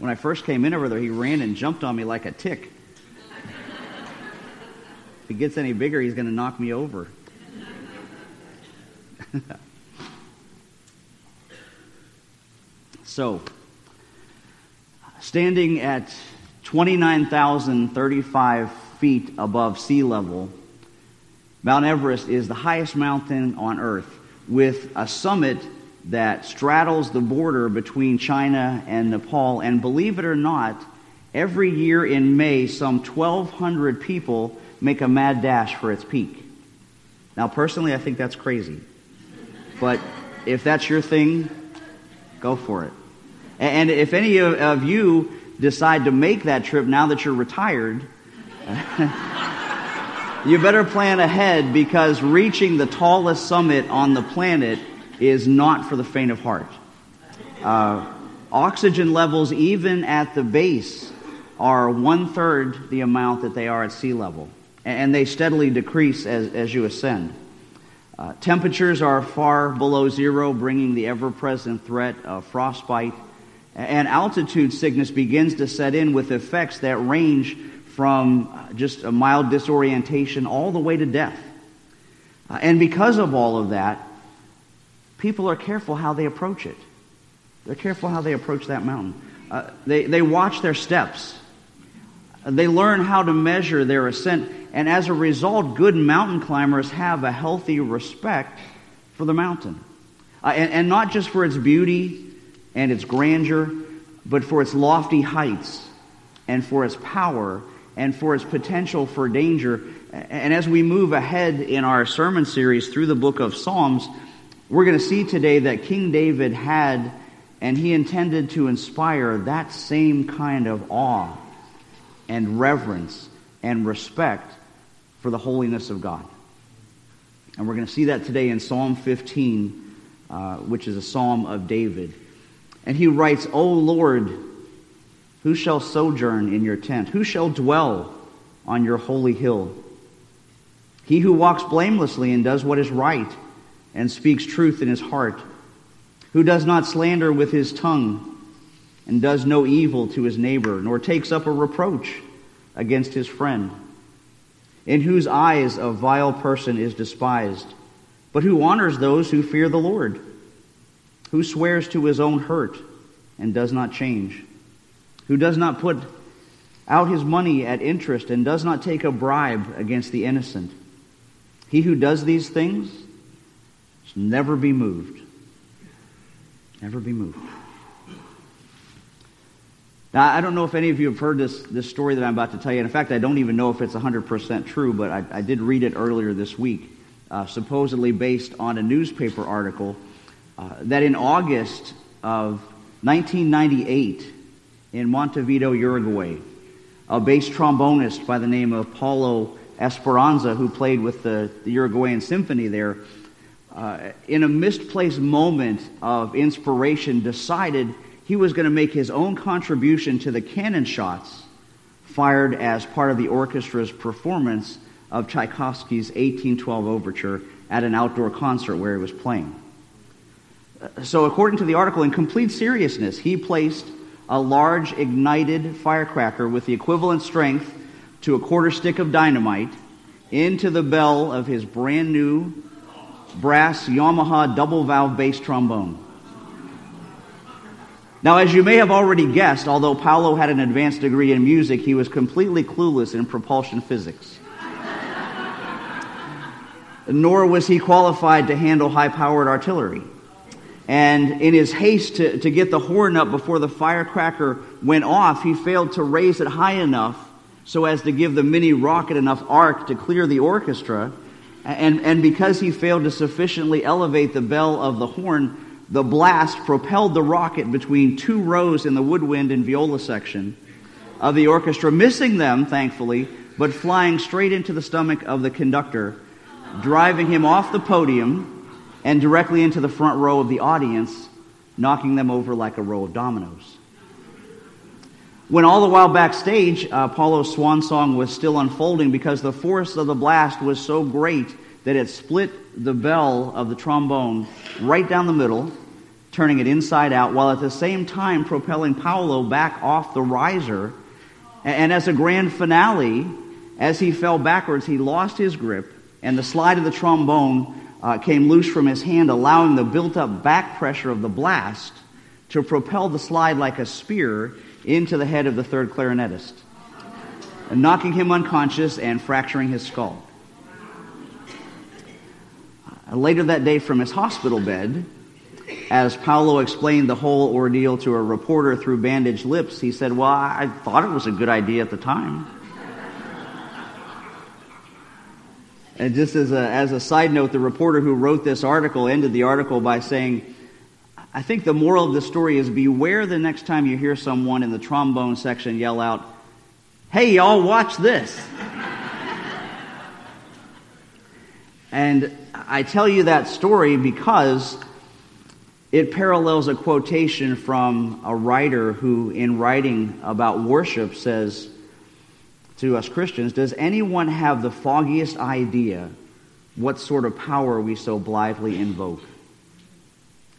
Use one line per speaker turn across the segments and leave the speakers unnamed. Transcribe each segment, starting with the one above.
When I first came in over there, he ran and jumped on me like a tick. if he gets any bigger, he's going to knock me over. so, standing at 29,035 feet above sea level, Mount Everest is the highest mountain on earth with a summit that straddles the border between China and Nepal. And believe it or not, every year in May, some 1,200 people make a mad dash for its peak. Now, personally, I think that's crazy. But if that's your thing, go for it. And if any of you decide to make that trip now that you're retired, you better plan ahead because reaching the tallest summit on the planet is not for the faint of heart. Uh, oxygen levels, even at the base, are one third the amount that they are at sea level, and they steadily decrease as, as you ascend. Uh, temperatures are far below zero, bringing the ever present threat of frostbite. And altitude sickness begins to set in with effects that range from just a mild disorientation all the way to death. Uh, and because of all of that, people are careful how they approach it. They're careful how they approach that mountain. Uh, they, they watch their steps. They learn how to measure their ascent. And as a result, good mountain climbers have a healthy respect for the mountain. Uh, and, and not just for its beauty and its grandeur, but for its lofty heights and for its power and for its potential for danger. And as we move ahead in our sermon series through the book of Psalms, we're going to see today that King David had and he intended to inspire that same kind of awe and reverence and respect for the holiness of God. And we're going to see that today in Psalm 15, uh, which is a psalm of David. And he writes, O Lord, who shall sojourn in your tent? Who shall dwell on your holy hill? He who walks blamelessly and does what is right and speaks truth in his heart, who does not slander with his tongue and does no evil to his neighbor, nor takes up a reproach against his friend, in whose eyes a vile person is despised, but who honors those who fear the Lord, who swears to his own hurt and does not change, who does not put out his money at interest and does not take a bribe against the innocent. He who does these things never be moved. Never be moved. Now, I don't know if any of you have heard this, this story that I'm about to tell you. In fact, I don't even know if it's 100% true, but I, I did read it earlier this week, uh, supposedly based on a newspaper article uh, that in August of 1998, in Montevideo, Uruguay, a bass trombonist by the name of Paolo Esperanza, who played with the, the Uruguayan Symphony there, uh, in a misplaced moment of inspiration, decided he was going to make his own contribution to the cannon shots fired as part of the orchestra's performance of Tchaikovsky's 1812 overture at an outdoor concert where he was playing. Uh, so, according to the article, in complete seriousness, he placed a large ignited firecracker with the equivalent strength to a quarter stick of dynamite into the bell of his brand new brass Yamaha double valve bass trombone. Now, as you may have already guessed, although Paolo had an advanced degree in music, he was completely clueless in propulsion physics. Nor was he qualified to handle high powered artillery. And in his haste to, to get the horn up before the firecracker went off, he failed to raise it high enough so as to give the mini rocket enough arc to clear the orchestra. And, and because he failed to sufficiently elevate the bell of the horn, the blast propelled the rocket between two rows in the woodwind and viola section of the orchestra, missing them, thankfully, but flying straight into the stomach of the conductor, driving him off the podium and directly into the front row of the audience, knocking them over like a row of dominoes. When all the while backstage, uh, swan song was still unfolding because the force of the blast was so great that it split the bell of the trombone right down the middle, turning it inside out, while at the same time propelling Paolo back off the riser. And as a grand finale, as he fell backwards, he lost his grip, and the slide of the trombone uh, came loose from his hand, allowing the built up back pressure of the blast to propel the slide like a spear into the head of the third clarinetist, knocking him unconscious and fracturing his skull. Uh, later that day, from his hospital bed, as Paolo explained the whole ordeal to a reporter through bandaged lips, he said, Well, I thought it was a good idea at the time. And just as a, as a side note, the reporter who wrote this article ended the article by saying, I think the moral of the story is beware the next time you hear someone in the trombone section yell out, Hey, y'all, watch this. and I tell you that story because it parallels a quotation from a writer who, in writing about worship, says to us Christians Does anyone have the foggiest idea what sort of power we so blithely invoke?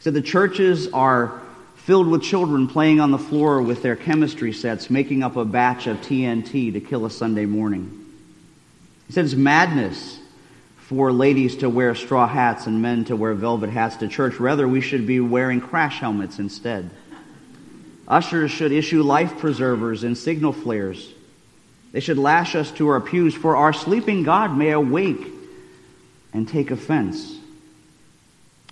So the churches are filled with children playing on the floor with their chemistry sets, making up a batch of TNT to kill a Sunday morning. He said it's madness for ladies to wear straw hats and men to wear velvet hats to church. Rather, we should be wearing crash helmets instead. Ushers should issue life preservers and signal flares. They should lash us to our pews, for our sleeping God may awake and take offense,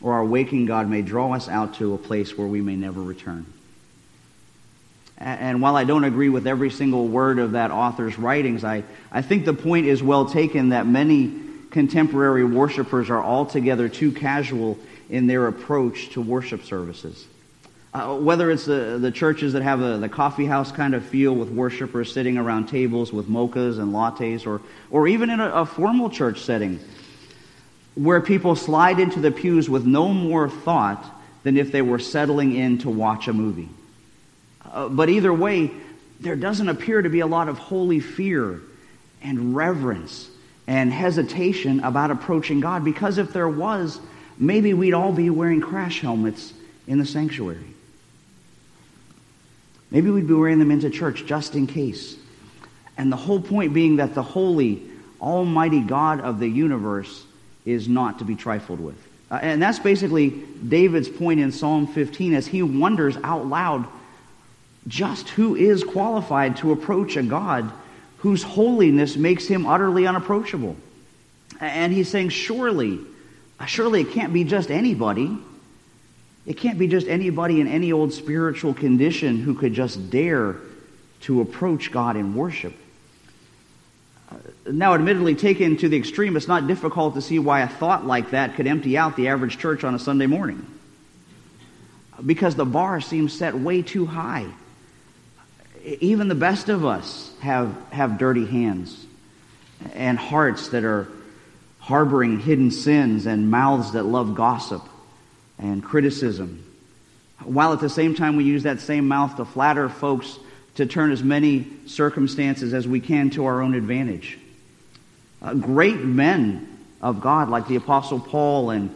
or our waking God may draw us out to a place where we may never return. And while I don't agree with every single word of that author's writings, I, I think the point is well taken that many contemporary worshipers are altogether too casual in their approach to worship services. Uh, whether it's the, the churches that have a, the coffee house kind of feel with worshipers sitting around tables with mochas and lattes, or, or even in a, a formal church setting where people slide into the pews with no more thought than if they were settling in to watch a movie. Uh, but either way, there doesn't appear to be a lot of holy fear and reverence and hesitation about approaching God because if there was, maybe we'd all be wearing crash helmets in the sanctuary. Maybe we'd be wearing them into church just in case. And the whole point being that the holy, almighty God of the universe is not to be trifled with. Uh, and that's basically David's point in Psalm 15 as he wonders out loud just who is qualified to approach a God whose holiness makes him utterly unapproachable. And he's saying, surely, surely it can't be just anybody. It can't be just anybody in any old spiritual condition who could just dare to approach God in worship. Now, admittedly, taken to the extreme, it's not difficult to see why a thought like that could empty out the average church on a Sunday morning. Because the bar seems set way too high even the best of us have, have dirty hands and hearts that are harboring hidden sins and mouths that love gossip and criticism. While at the same time we use that same mouth to flatter folks to turn as many circumstances as we can to our own advantage. Uh, great men of God, like the Apostle Paul and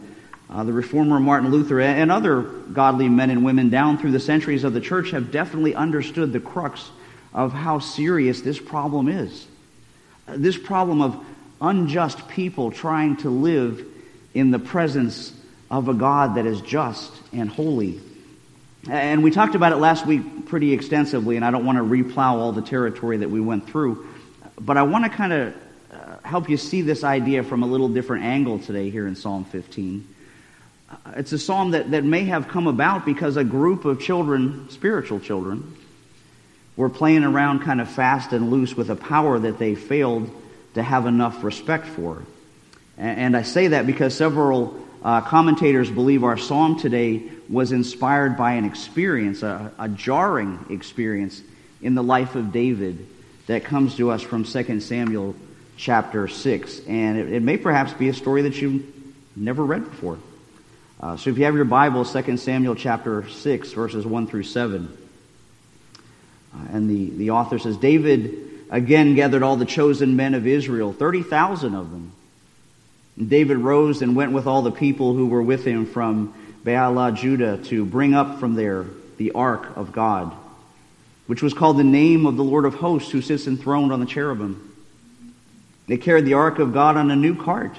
uh, the reformer Martin Luther and other godly men and women down through the centuries of the church have definitely understood the crux of how serious this problem is. Uh, this problem of unjust people trying to live in the presence of a God that is just and holy. And we talked about it last week pretty extensively, and I don't want to replow all the territory that we went through. But I want to kind of uh, help you see this idea from a little different angle today here in Psalm 15. It's a psalm that, that may have come about because a group of children, spiritual children, were playing around kind of fast and loose with a power that they failed to have enough respect for. And, and I say that because several uh, commentators believe our psalm today was inspired by an experience, a, a jarring experience in the life of David that comes to us from 2 Samuel chapter 6. And it, it may perhaps be a story that you've never read before. Uh, so if you have your Bible, 2 Samuel chapter 6, verses 1 through 7. Uh, and the, the author says, David again gathered all the chosen men of Israel, 30,000 of them. And David rose and went with all the people who were with him from Baale-judah, to bring up from there the ark of God, which was called the name of the Lord of hosts, who sits enthroned on the cherubim. They carried the ark of God on a new cart,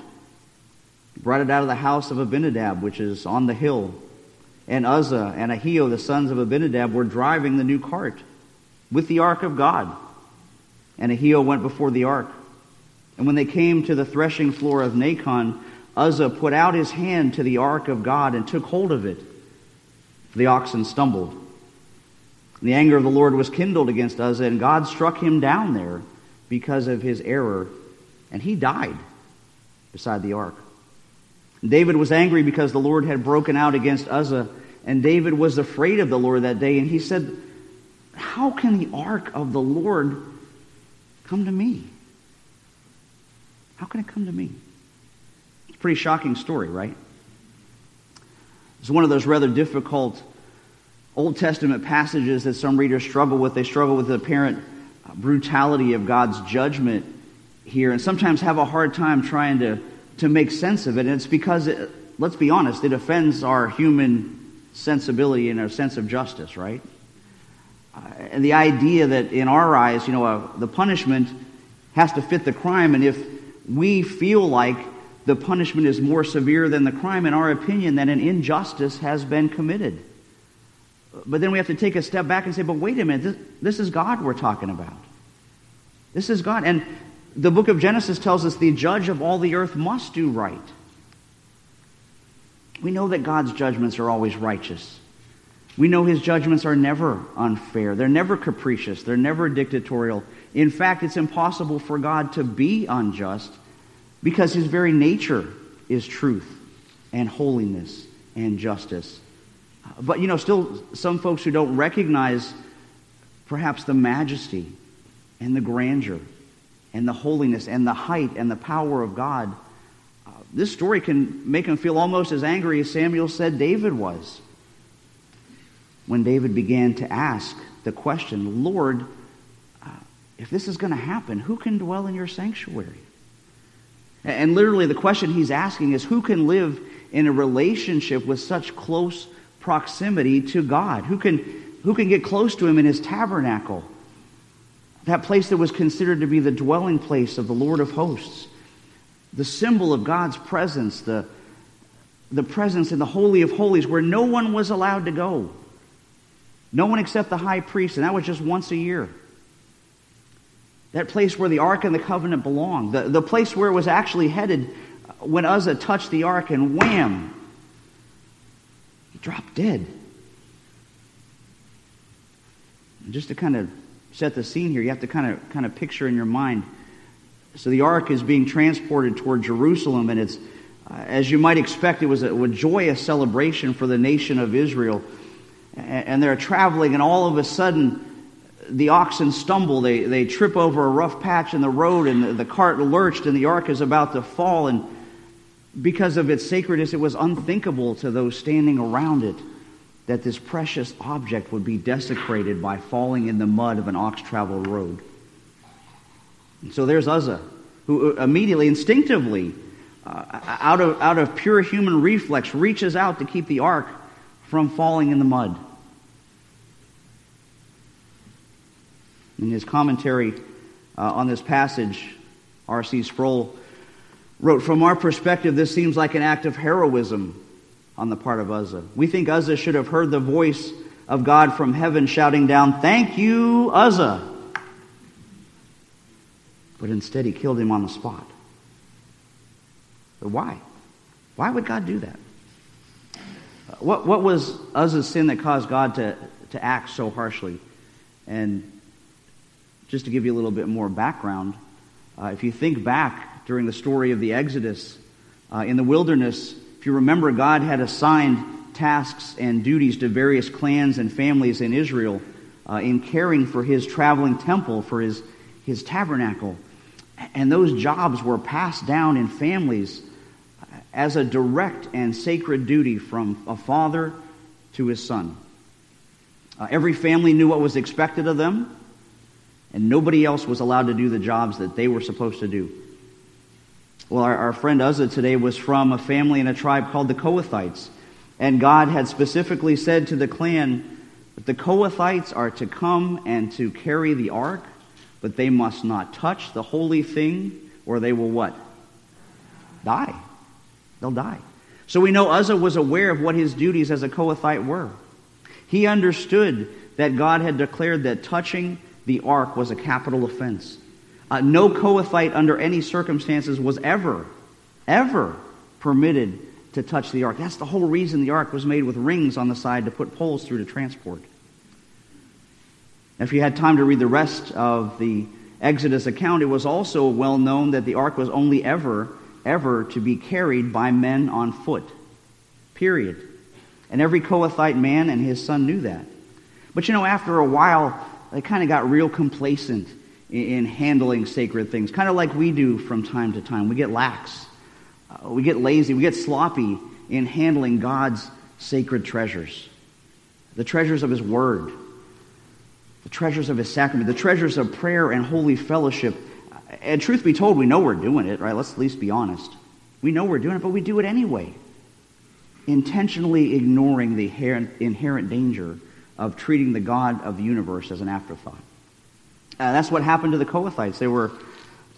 brought it out of the house of Abinadab, which is on the hill. And Uzzah and Ahio, the sons of Abinadab, were driving the new cart with the ark of God. And Ahio went before the ark. And when they came to the threshing floor of Nacon, Uzzah put out his hand to the ark of God and took hold of it. The oxen stumbled. The anger of the Lord was kindled against Uzzah, and God struck him down there because of his error, and he died beside the ark. David was angry because the Lord had broken out against Uzzah, and David was afraid of the Lord that day, and he said, How can the ark of the Lord come to me? How can it come to me? Pretty shocking story, right? It's one of those rather difficult Old Testament passages that some readers struggle with. They struggle with the apparent brutality of God's judgment here and sometimes have a hard time trying to, to make sense of it. And it's because, it, let's be honest, it offends our human sensibility and our sense of justice, right? Uh, and the idea that in our eyes, you know, uh, the punishment has to fit the crime, and if we feel like the punishment is more severe than the crime, in our opinion, then an injustice has been committed. But then we have to take a step back and say, but wait a minute, this, this is God we're talking about. This is God. And the book of Genesis tells us the judge of all the earth must do right. We know that God's judgments are always righteous. We know his judgments are never unfair. They're never capricious. They're never dictatorial. In fact, it's impossible for God to be unjust because his very nature is truth and holiness and justice. But, you know, still some folks who don't recognize perhaps the majesty and the grandeur and the holiness and the height and the power of God, uh, this story can make them feel almost as angry as Samuel said David was. When David began to ask the question, Lord, uh, if this is going to happen, who can dwell in your sanctuary? And literally, the question he's asking is who can live in a relationship with such close proximity to God? Who can, who can get close to him in his tabernacle? That place that was considered to be the dwelling place of the Lord of hosts, the symbol of God's presence, the, the presence in the Holy of Holies where no one was allowed to go. No one except the high priest, and that was just once a year. That place where the Ark and the Covenant belonged. The, the place where it was actually headed when Uzzah touched the Ark and wham! He dropped dead. And just to kind of set the scene here, you have to kind of kind of picture in your mind. So the ark is being transported toward Jerusalem, and it's, uh, as you might expect, it was a, a, joyous celebration for the nation of Israel. And, and they're traveling, and all of a sudden, the oxen stumble. They, they trip over a rough patch in the road, and the, the cart lurched, and the ark is about to fall. And because of its sacredness, it was unthinkable to those standing around it that this precious object would be desecrated by falling in the mud of an ox traveled road. And so there's Uzzah, who immediately, instinctively, uh, out, of, out of pure human reflex, reaches out to keep the ark from falling in the mud. In his commentary uh, on this passage, R.C. Sproul wrote, From our perspective, this seems like an act of heroism on the part of Uzzah. We think Uzzah should have heard the voice of God from heaven shouting down, Thank you, Uzzah. But instead, he killed him on the spot. But why? Why would God do that? What, what was Uzzah's sin that caused God to, to act so harshly? And just to give you a little bit more background, uh, if you think back during the story of the Exodus uh, in the wilderness, if you remember, God had assigned tasks and duties to various clans and families in Israel uh, in caring for his traveling temple, for his, his tabernacle. And those jobs were passed down in families as a direct and sacred duty from a father to his son. Uh, every family knew what was expected of them and nobody else was allowed to do the jobs that they were supposed to do. Well, our, our friend Uzzah today was from a family and a tribe called the Kohathites. And God had specifically said to the clan that the Kohathites are to come and to carry the ark, but they must not touch the holy thing, or they will what? Die. They'll die. So we know Uzzah was aware of what his duties as a Kohathite were. He understood that God had declared that touching the ark was a capital offense. Uh, no Kohathite under any circumstances was ever, ever permitted to touch the ark. That's the whole reason the ark was made with rings on the side to put poles through to transport. If you had time to read the rest of the Exodus account, it was also well known that the ark was only ever, ever to be carried by men on foot. Period. And every Kohathite man and his son knew that. But you know, after a while, they kind of got real complacent in, in handling sacred things, kind of like we do from time to time. We get lax, uh, we get lazy, we get sloppy in handling God's sacred treasures the treasures of His Word, the treasures of His sacrament, the treasures of prayer and holy fellowship. And truth be told, we know we're doing it, right? Let's at least be honest. We know we're doing it, but we do it anyway. Intentionally ignoring the inherent danger of treating the God of the universe as an afterthought. Uh, that's what happened to the Kohathites. They were,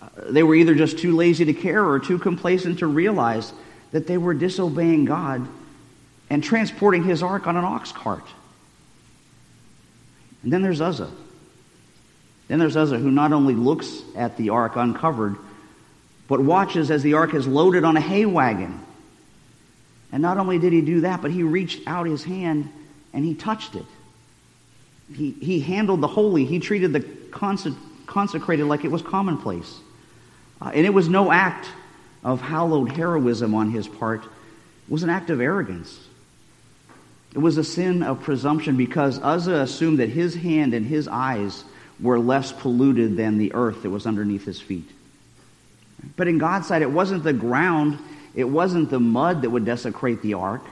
uh, they were either just too lazy to care or too complacent to realize that they were disobeying God and transporting his ark on an ox cart. And then there's Uzzah. Then there's Uzzah, who not only looks at the ark uncovered, but watches as the ark is loaded on a hay wagon. And not only did he do that, but he reached out his hand and he touched it. He, he handled the holy, he treated the consecrated like it was commonplace. Uh, and it was no act of hallowed heroism on his part, it was an act of arrogance. It was a sin of presumption because Uzzah assumed that his hand and his eyes were less polluted than the earth that was underneath his feet. But in God's sight, it wasn't the ground, it wasn't the mud that would desecrate the ark,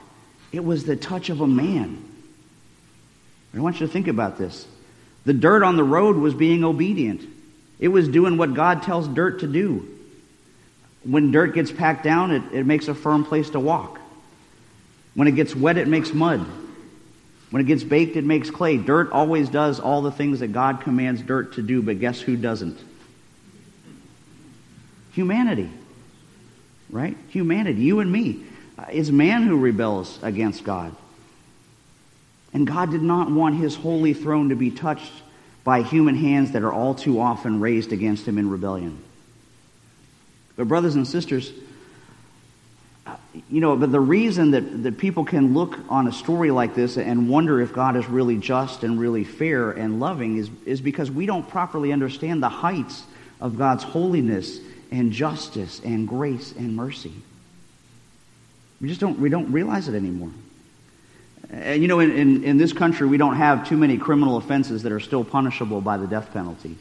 it was the touch of a man. I want you to think about this. The dirt on the road was being obedient. It was doing what God tells dirt to do. When dirt gets packed down, it, it makes a firm place to walk. When it gets wet, it makes mud. When it gets baked, it makes clay. Dirt always does all the things that God commands dirt to do, but guess who doesn't? Humanity. Right? Humanity. You and me. It's man who rebels against God. And God did not want his holy throne to be touched by human hands that are all too often raised against him in rebellion. But, brothers and sisters, you know, but the reason that, that people can look on a story like this and wonder if God is really just and really fair and loving is, is because we don't properly understand the heights of God's holiness and justice and grace and mercy. We just don't, we don't realize it anymore. And you know, in, in, in, this country, we don't have too many criminal offenses that are still punishable by the death penalty.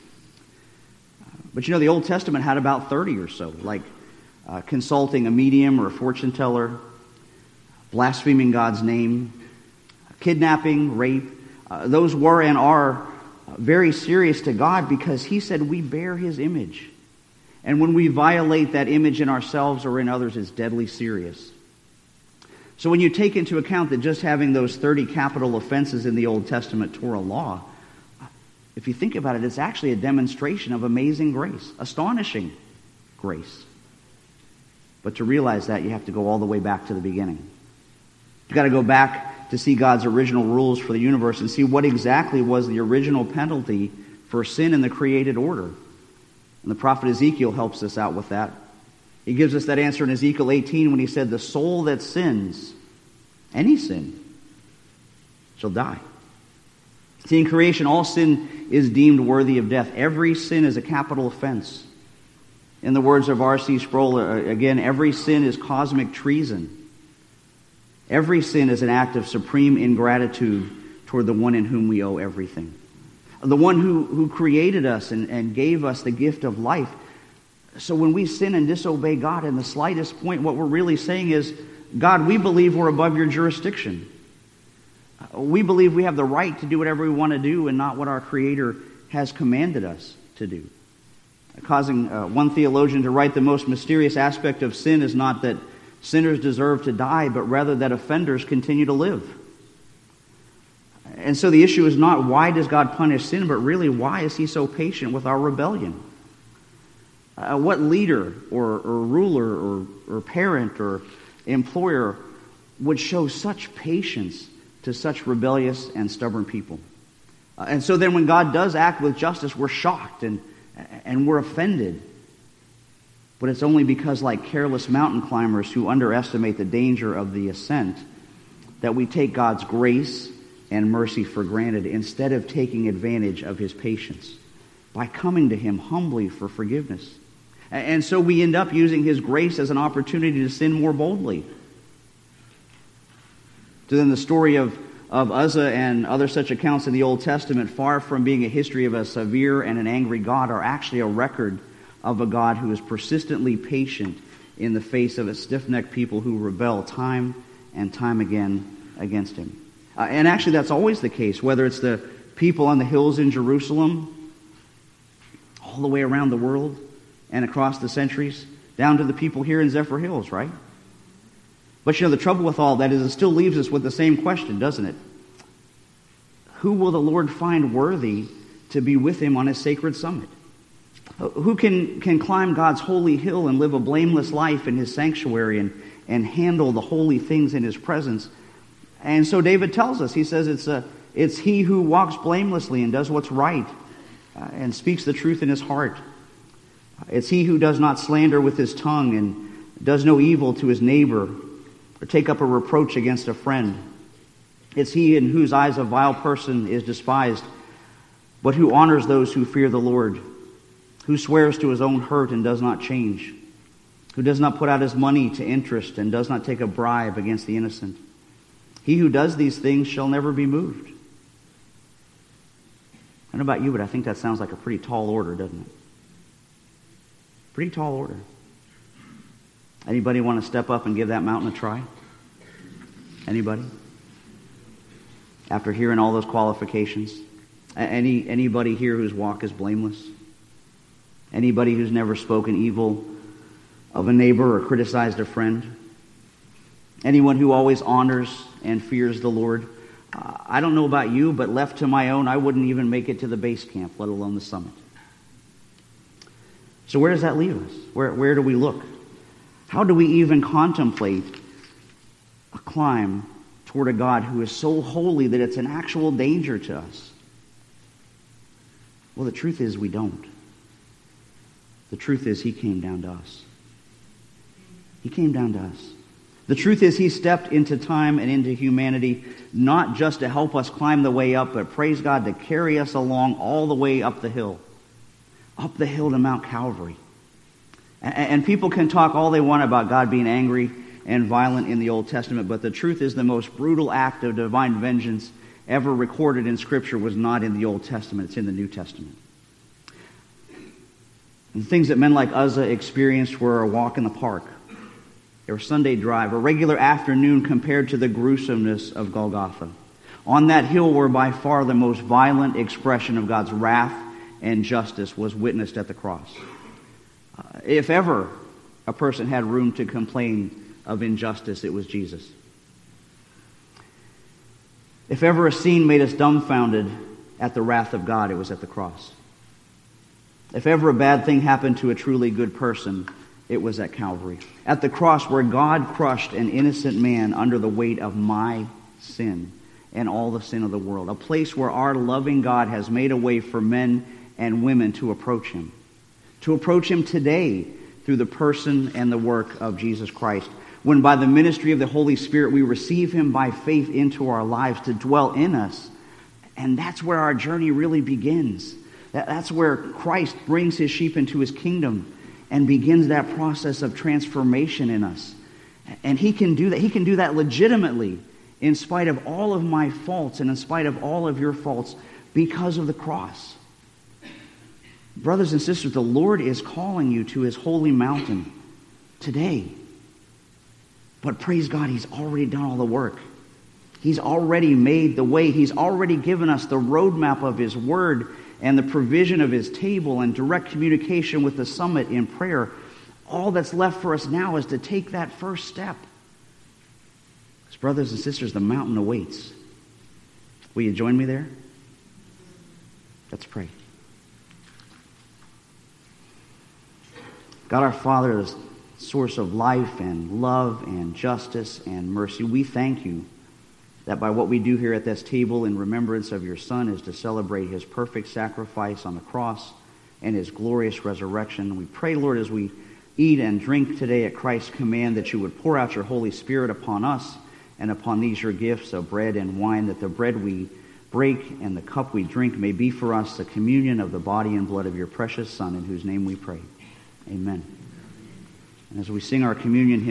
But you know, the Old Testament had about 30 or so, like uh, consulting a medium or a fortune teller, blaspheming God's name, kidnapping, rape. Uh, those were and are very serious to God because He said we bear His image. And when we violate that image in ourselves or in others, it's deadly serious. So when you take into account that just having those 30 capital offenses in the Old Testament Torah law, if you think about it, it's actually a demonstration of amazing grace, astonishing grace. But to realize that, you have to go all the way back to the beginning. You've got to go back to see God's original rules for the universe and see what exactly was the original penalty for sin in the created order. And the prophet Ezekiel helps us out with that. He gives us that answer in Ezekiel 18 when he said, The soul that sins, any sin, shall die. See, in creation, all sin is deemed worthy of death. Every sin is a capital offense. In the words of R.C. Sproul, uh, again, every sin is cosmic treason. Every sin is an act of supreme ingratitude toward the one in whom we owe everything. The one who, who created us and, and gave us the gift of life so when we sin and disobey God in the slightest point, what we're really saying is, God, we believe we're above your jurisdiction. We believe we have the right to do whatever we want to do and not what our Creator has commanded us to do. Causing uh, one theologian to write the most mysterious aspect of sin is not that sinners deserve to die, but rather that offenders continue to live. And so the issue is not why does God punish sin, but really why is he so patient with our rebellion? Uh, what leader or, or ruler or, or parent or employer would show such patience to such rebellious and stubborn people? Uh, and so then when God does act with justice, we're shocked and, and we're offended. But it's only because, like careless mountain climbers who underestimate the danger of the ascent, that we take God's grace and mercy for granted instead of taking advantage of his patience by coming to him humbly for forgiveness. And so we end up using his grace as an opportunity to sin more boldly. So then the story of, of Uzzah and other such accounts in the Old Testament, far from being a history of a severe and an angry God, are actually a record of a God who is persistently patient in the face of a stiff necked people who rebel time and time again against him. Uh, and actually, that's always the case, whether it's the people on the hills in Jerusalem, all the way around the world and across the centuries, down to the people here in Zephyrhills, right? But you know, the trouble with all that is it still leaves us with the same question, doesn't it? Who will the Lord find worthy to be with him on his sacred summit? Who can, can climb God's holy hill and live a blameless life in his sanctuary and, and handle the holy things in his presence? And so David tells us, he says, it's, a, it's he who walks blamelessly and does what's right uh, and speaks the truth in his heart. It's he who does not slander with his tongue and does no evil to his neighbor or take up a reproach against a friend. It's he in whose eyes a vile person is despised, but who honors those who fear the Lord who swears to his own hurt and does not change, who does not put out his money to interest and does not take a bribe against the innocent. He who does these things shall never be moved. I don't know about you, but I think that sounds like a pretty tall order, doesn't it? Pretty tall order. Anybody want to step up and give that mountain a try? Anybody? After hearing all those qualifications? Any, anybody here whose walk is blameless? Anybody who's never spoken evil of a neighbor or criticized a friend? Anyone who always honors and fears the Lord? I don't know about you, but left to my own, I wouldn't even make it to the base camp, let alone the summit. So, where does that leave us? Where, where do we look? How do we even contemplate a climb toward a God who is so holy that it's an actual danger to us? Well, the truth is, we don't. The truth is, he came down to us. He came down to us. The truth is, he stepped into time and into humanity, not just to help us climb the way up, but praise God, to carry us along all the way up the hill, up the hill to Mount Calvary. And people can talk all they want about God being angry and violent in the Old Testament, but the truth is, the most brutal act of divine vengeance ever recorded in Scripture was not in the Old Testament, it's in the New Testament. The things that men like Uzzah experienced were a walk in the park, or Sunday drive, a regular afternoon compared to the gruesomeness of Golgotha. On that hill were by far the most violent expression of God's wrath and justice was witnessed at the cross. Uh, if ever a person had room to complain of injustice, it was Jesus. If ever a scene made us dumbfounded at the wrath of God, it was at the cross. If ever a bad thing happened to a truly good person, it was at Calvary. At the cross where God crushed an innocent man under the weight of my sin and all the sin of the world. A place where our loving God has made a way for men and women to approach him. To approach him today through the person and the work of Jesus Christ. When by the ministry of the Holy Spirit we receive him by faith into our lives to dwell in us. And that's where our journey really begins. That's where Christ brings his sheep into his kingdom and begins that process of transformation in us. And he can do that. He can do that legitimately in spite of all of my faults and in spite of all of your faults because of the cross. Brothers and sisters, the Lord is calling you to his holy mountain today. But praise God, he's already done all the work. He's already made the way. He's already given us the roadmap of his word and the provision of his table and direct communication with the summit in prayer, all that's left for us now is to take that first step. Because, brothers and sisters, the mountain awaits. Will you join me there? Let's pray. God our Father, the source of life and love and justice and mercy, we thank you that by what we do here at this table in remembrance of your Son is to celebrate his perfect sacrifice on the cross and his glorious resurrection. We pray, Lord, as we eat and drink today at Christ's command, that you would pour out your Holy Spirit upon us and upon these your gifts of bread and wine, that the bread we break and the cup we drink may be for us the communion of the body and blood of your precious Son, in whose name we pray. Amen. And as we sing our communion hymn,